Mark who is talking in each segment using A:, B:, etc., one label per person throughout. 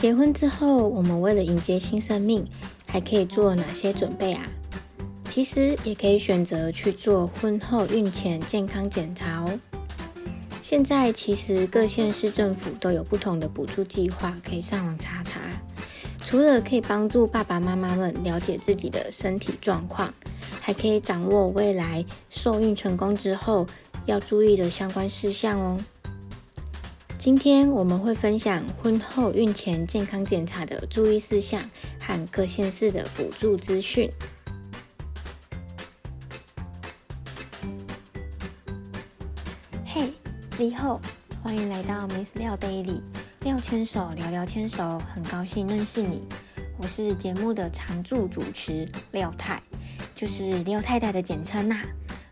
A: 结婚之后，我们为了迎接新生命，还可以做哪些准备啊？其实也可以选择去做婚后孕前健康检查哦。现在其实各县市政府都有不同的补助计划，可以上网查查。除了可以帮助爸爸妈妈们了解自己的身体状况，还可以掌握未来受孕成功之后要注意的相关事项哦。今天我们会分享婚后孕前健康检查的注意事项和各县市的补助资讯。嘿，你好，欢迎来到 Miss 廖 Daily。廖牵手聊聊牵手，很高兴认识你。我是节目的常驻主持廖太，就是廖太太的简称呐。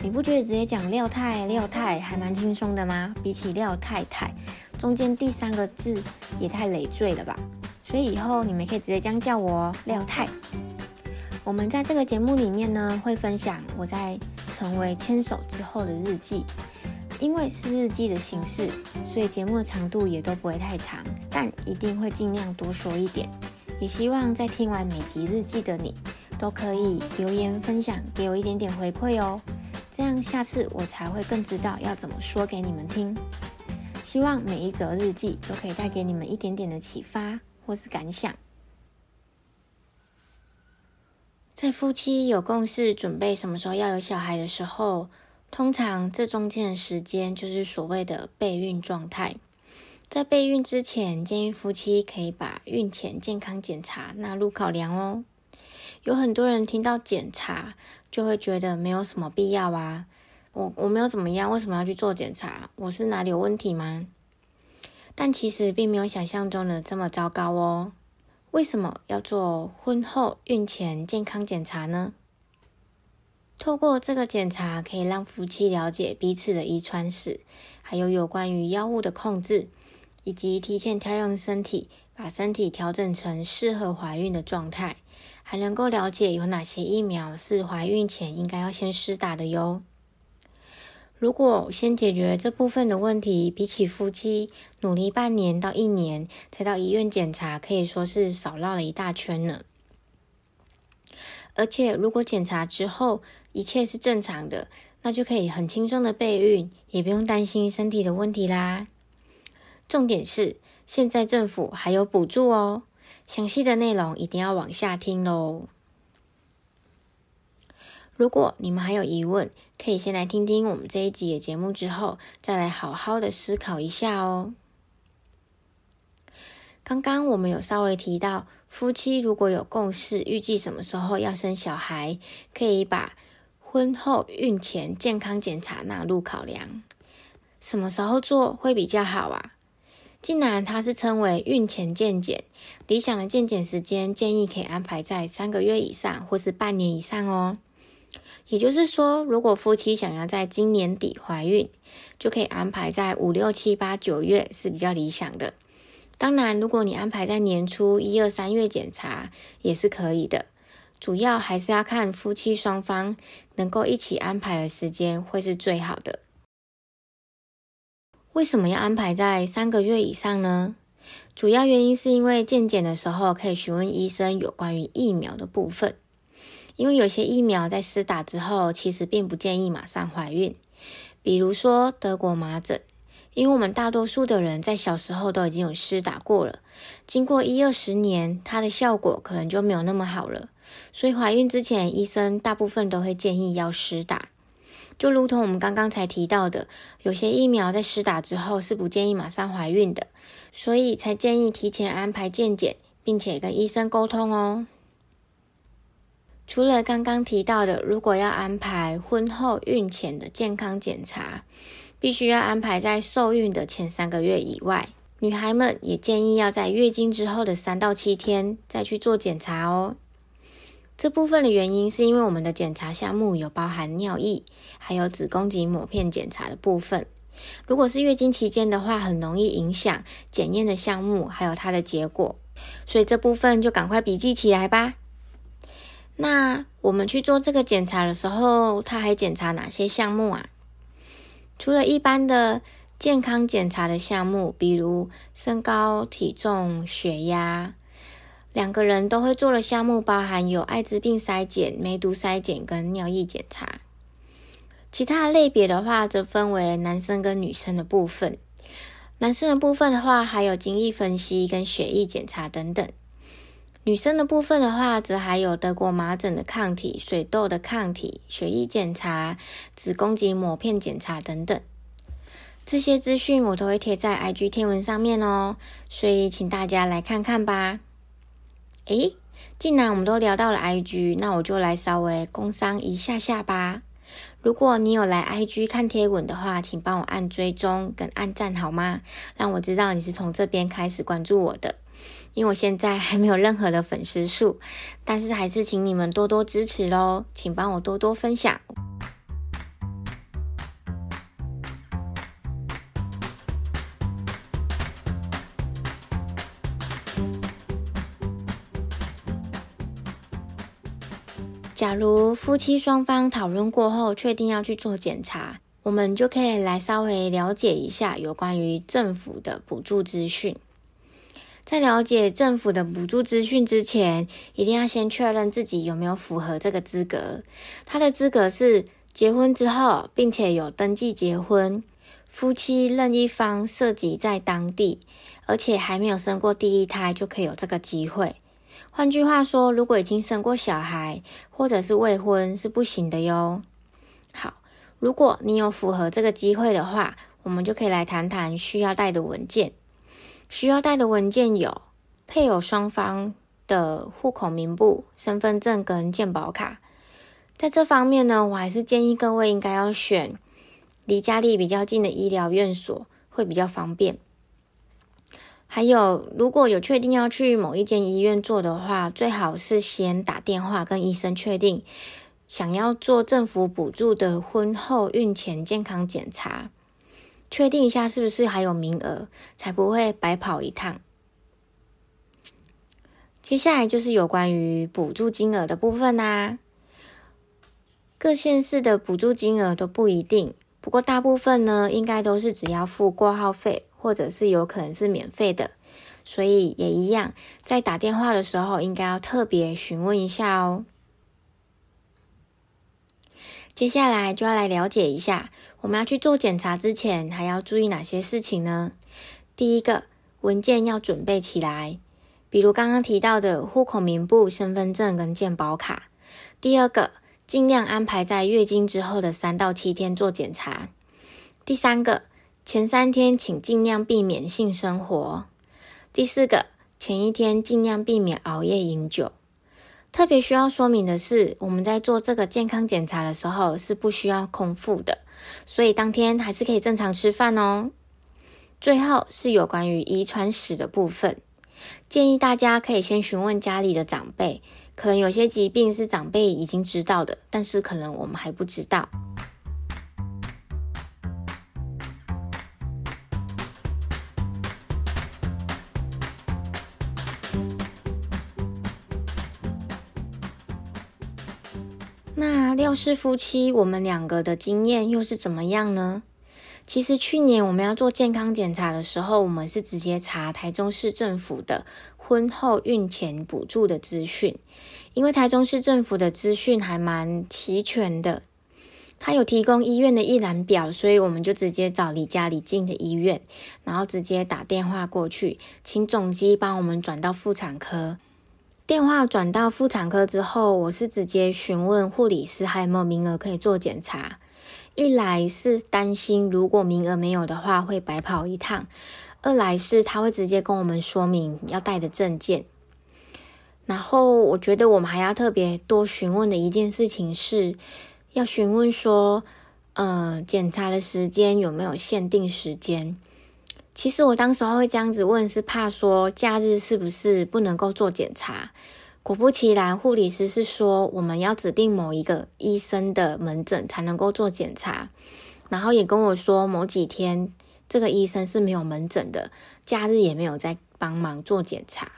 A: 你不觉得直接讲廖太廖太还蛮轻松的吗？比起廖太太，中间第三个字也太累赘了吧。所以以后你们可以直接这样叫我廖太。我们在这个节目里面呢，会分享我在成为牵手之后的日记。因为是日记的形式，所以节目的长度也都不会太长，但一定会尽量多说一点。也希望在听完每集日记的你，都可以留言分享，给我一点点回馈哦。这样下次我才会更知道要怎么说给你们听。希望每一则日记都可以带给你们一点点的启发或是感想。在夫妻有共识，准备什么时候要有小孩的时候。通常这中间的时间就是所谓的备孕状态。在备孕之前，建议夫妻可以把孕前健康检查纳入考量哦。有很多人听到检查就会觉得没有什么必要啊，我我没有怎么样，为什么要去做检查？我是哪里有问题吗？但其实并没有想象中的这么糟糕哦。为什么要做婚后孕前健康检查呢？透过这个检查，可以让夫妻了解彼此的遗传史，还有有关于药物的控制，以及提前调养身体，把身体调整成适合怀孕的状态，还能够了解有哪些疫苗是怀孕前应该要先施打的哟。如果先解决这部分的问题，比起夫妻努力半年到一年才到医院检查，可以说是少绕了一大圈呢。而且，如果检查之后一切是正常的，那就可以很轻松的备孕，也不用担心身体的问题啦。重点是，现在政府还有补助哦。详细的内容一定要往下听喽。如果你们还有疑问，可以先来听听我们这一集的节目，之后再来好好的思考一下哦。刚刚我们有稍微提到，夫妻如果有共识，预计什么时候要生小孩，可以把婚后孕前健康检查纳入考量。什么时候做会比较好啊？既然它是称为孕前健检，理想的健检时间建议可以安排在三个月以上，或是半年以上哦。也就是说，如果夫妻想要在今年底怀孕，就可以安排在五六七八九月是比较理想的。当然，如果你安排在年初一二三月检查也是可以的，主要还是要看夫妻双方能够一起安排的时间会是最好的。为什么要安排在三个月以上呢？主要原因是因为健检的时候可以询问医生有关于疫苗的部分，因为有些疫苗在施打之后，其实并不建议马上怀孕，比如说德国麻疹。因为我们大多数的人在小时候都已经有施打过了，经过一二十年，它的效果可能就没有那么好了。所以怀孕之前，医生大部分都会建议要施打。就如同我们刚刚才提到的，有些疫苗在施打之后是不建议马上怀孕的，所以才建议提前安排健检，并且跟医生沟通哦。除了刚刚提到的，如果要安排婚后孕前的健康检查。必须要安排在受孕的前三个月以外，女孩们也建议要在月经之后的三到七天再去做检查哦。这部分的原因是因为我们的检查项目有包含尿液，还有子宫颈抹片检查的部分。如果是月经期间的话，很容易影响检验的项目还有它的结果，所以这部分就赶快笔记起来吧。那我们去做这个检查的时候，他还检查哪些项目啊？除了一般的健康检查的项目，比如身高、体重、血压。两个人都会做的项目包含有艾滋病筛检、梅毒筛检跟尿液检查。其他类别的话，则分为男生跟女生的部分。男生的部分的话，还有精液分析跟血液检查等等。女生的部分的话，则还有德国麻疹的抗体、水痘的抗体、血液检查、子宫颈抹片检查等等。这些资讯我都会贴在 IG 天文上面哦，所以请大家来看看吧。诶，既然我们都聊到了 IG，那我就来稍微工商一下下吧。如果你有来 IG 看贴文的话，请帮我按追踪跟按赞好吗？让我知道你是从这边开始关注我的。因为我现在还没有任何的粉丝数，但是还是请你们多多支持喽，请帮我多多分享。假如夫妻双方讨论过后，确定要去做检查，我们就可以来稍微了解一下有关于政府的补助资讯。在了解政府的补助资讯之前，一定要先确认自己有没有符合这个资格。他的资格是结婚之后，并且有登记结婚，夫妻任一方涉及在当地，而且还没有生过第一胎，就可以有这个机会。换句话说，如果已经生过小孩或者是未婚是不行的哟。好，如果你有符合这个机会的话，我们就可以来谈谈需要带的文件。需要带的文件有配偶双方的户口名簿、身份证跟健保卡。在这方面呢，我还是建议各位应该要选离家里比较近的医疗院所，会比较方便。还有，如果有确定要去某一间医院做的话，最好是先打电话跟医生确定想要做政府补助的婚后孕前健康检查，确定一下是不是还有名额，才不会白跑一趟。接下来就是有关于补助金额的部分啦，各县市的补助金额都不一定，不过大部分呢，应该都是只要付挂号费。或者是有可能是免费的，所以也一样，在打电话的时候应该要特别询问一下哦。接下来就要来了解一下，我们要去做检查之前还要注意哪些事情呢？第一个，文件要准备起来，比如刚刚提到的户口名簿、身份证跟健保卡。第二个，尽量安排在月经之后的三到七天做检查。第三个。前三天请尽量避免性生活。第四个，前一天尽量避免熬夜饮酒。特别需要说明的是，我们在做这个健康检查的时候是不需要空腹的，所以当天还是可以正常吃饭哦。最后是有关于遗传史的部分，建议大家可以先询问家里的长辈，可能有些疾病是长辈已经知道的，但是可能我们还不知道。那廖氏夫妻，我们两个的经验又是怎么样呢？其实去年我们要做健康检查的时候，我们是直接查台中市政府的婚后孕前补助的资讯，因为台中市政府的资讯还蛮齐全的，他有提供医院的一览表，所以我们就直接找离家里近的医院，然后直接打电话过去，请总机帮我们转到妇产科。电话转到妇产科之后，我是直接询问护理师还有没有名额可以做检查。一来是担心如果名额没有的话会白跑一趟；二来是他会直接跟我们说明要带的证件。然后我觉得我们还要特别多询问的一件事情是，要询问说，呃，检查的时间有没有限定时间。其实我当时候会这样子问，是怕说假日是不是不能够做检查。果不其然，护理师是说我们要指定某一个医生的门诊才能够做检查，然后也跟我说某几天这个医生是没有门诊的，假日也没有在帮忙做检查，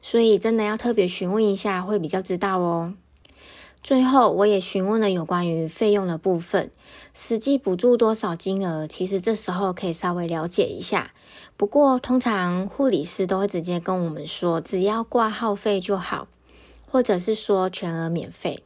A: 所以真的要特别询问一下会比较知道哦。最后，我也询问了有关于费用的部分，实际补助多少金额，其实这时候可以稍微了解一下。不过，通常护理师都会直接跟我们说，只要挂号费就好，或者是说全额免费。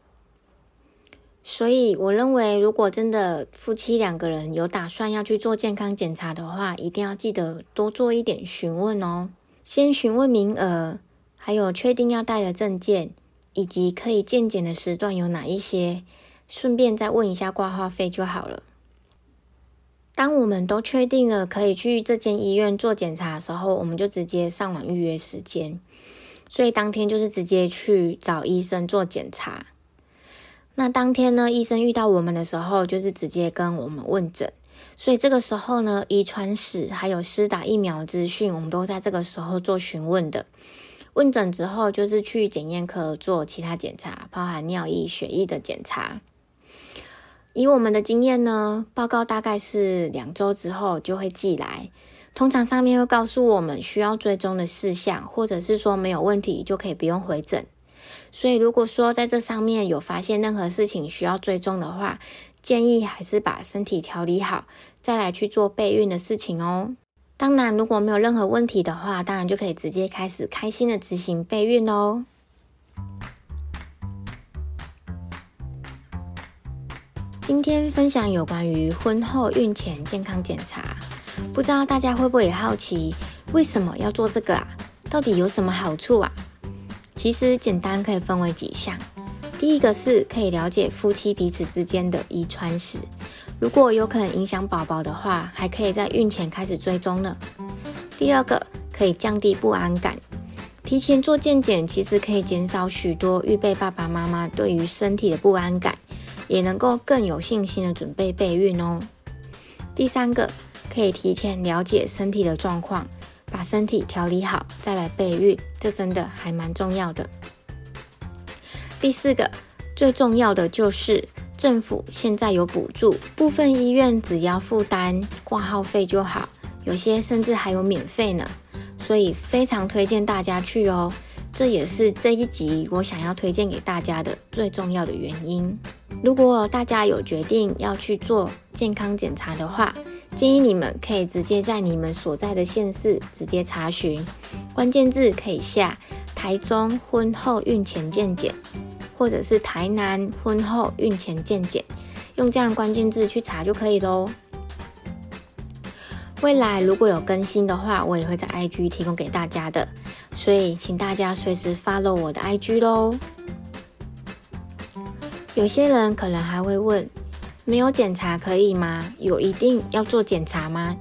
A: 所以，我认为如果真的夫妻两个人有打算要去做健康检查的话，一定要记得多做一点询问哦。先询问名额，还有确定要带的证件，以及可以健检的时段有哪一些，顺便再问一下挂号费就好了。当我们都确定了可以去这间医院做检查的时候，我们就直接上网预约时间。所以当天就是直接去找医生做检查。那当天呢，医生遇到我们的时候，就是直接跟我们问诊。所以这个时候呢，遗传史还有施打疫苗资讯，我们都在这个时候做询问的。问诊之后，就是去检验科做其他检查，包含尿液、血液的检查。以我们的经验呢，报告大概是两周之后就会寄来。通常上面会告诉我们需要追踪的事项，或者是说没有问题就可以不用回诊。所以如果说在这上面有发现任何事情需要追踪的话，建议还是把身体调理好，再来去做备孕的事情哦。当然，如果没有任何问题的话，当然就可以直接开始开心的执行备孕喽。今天分享有关于婚后孕前健康检查，不知道大家会不会也好奇，为什么要做这个啊？到底有什么好处啊？其实简单可以分为几项，第一个是可以了解夫妻彼此之间的遗传史，如果有可能影响宝宝的话，还可以在孕前开始追踪呢。第二个可以降低不安感，提前做健检其实可以减少许多预备爸爸妈妈对于身体的不安感。也能够更有信心的准备备孕哦。第三个，可以提前了解身体的状况，把身体调理好再来备孕，这真的还蛮重要的。第四个，最重要的就是政府现在有补助，部分医院只要负担挂号费就好，有些甚至还有免费呢，所以非常推荐大家去哦。这也是这一集我想要推荐给大家的最重要的原因。如果大家有决定要去做健康检查的话，建议你们可以直接在你们所在的县市直接查询，关键字可以下台中婚后孕前健检，或者是台南婚后孕前健检，用这样关键字去查就可以喽。未来如果有更新的话，我也会在 IG 提供给大家的，所以请大家随时 follow 我的 IG 喽。有些人可能还会问：没有检查可以吗？有一定要做检查吗？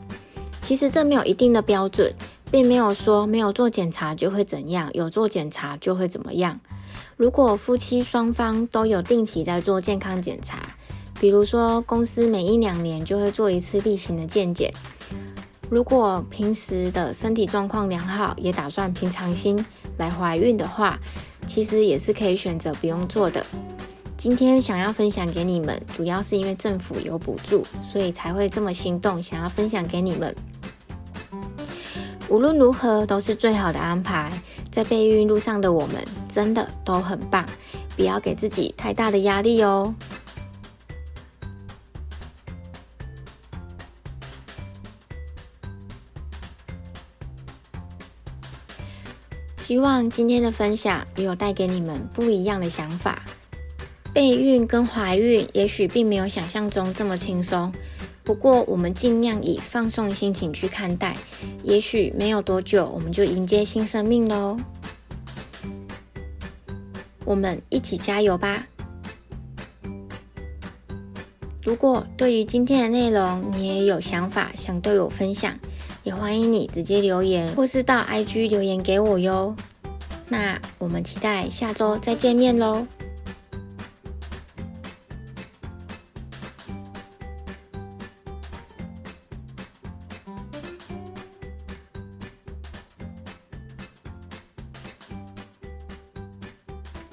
A: 其实这没有一定的标准，并没有说没有做检查就会怎样，有做检查就会怎么样。如果夫妻双方都有定期在做健康检查，比如说公司每一两年就会做一次例行的健检。如果平时的身体状况良好，也打算平常心来怀孕的话，其实也是可以选择不用做的。今天想要分享给你们，主要是因为政府有补助，所以才会这么心动，想要分享给你们。无论如何，都是最好的安排。在备孕路上的我们，真的都很棒，不要给自己太大的压力哦。希望今天的分享也有带给你们不一样的想法。备孕跟怀孕也许并没有想象中这么轻松，不过我们尽量以放松的心情去看待，也许没有多久我们就迎接新生命喽。我们一起加油吧！如果对于今天的内容你也有想法想对我分享，也欢迎你直接留言或是到 IG 留言给我哟。那我们期待下周再见面喽！